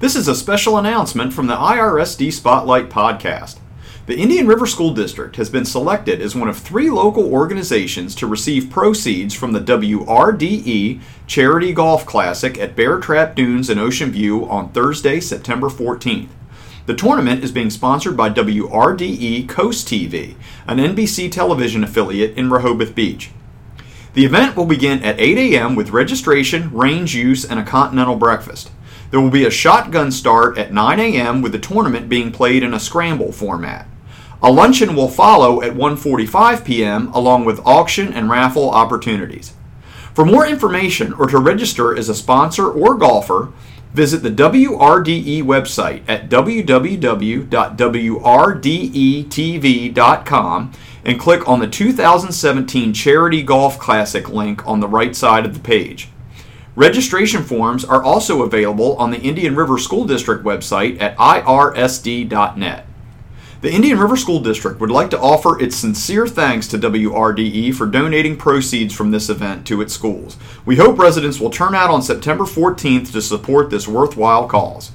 This is a special announcement from the IRSD Spotlight podcast. The Indian River School District has been selected as one of three local organizations to receive proceeds from the WRDE Charity Golf Classic at Bear Trap Dunes in Ocean View on Thursday, September 14th. The tournament is being sponsored by WRDE Coast TV, an NBC television affiliate in Rehoboth Beach. The event will begin at 8 a.m. with registration, range use, and a continental breakfast. There will be a shotgun start at 9 a.m. with the tournament being played in a scramble format. A luncheon will follow at 1:45 p.m. along with auction and raffle opportunities. For more information or to register as a sponsor or golfer, visit the WRDE website at www.wrdetv.com and click on the 2017 Charity Golf Classic link on the right side of the page. Registration forms are also available on the Indian River School District website at irsd.net. The Indian River School District would like to offer its sincere thanks to WRDE for donating proceeds from this event to its schools. We hope residents will turn out on September 14th to support this worthwhile cause.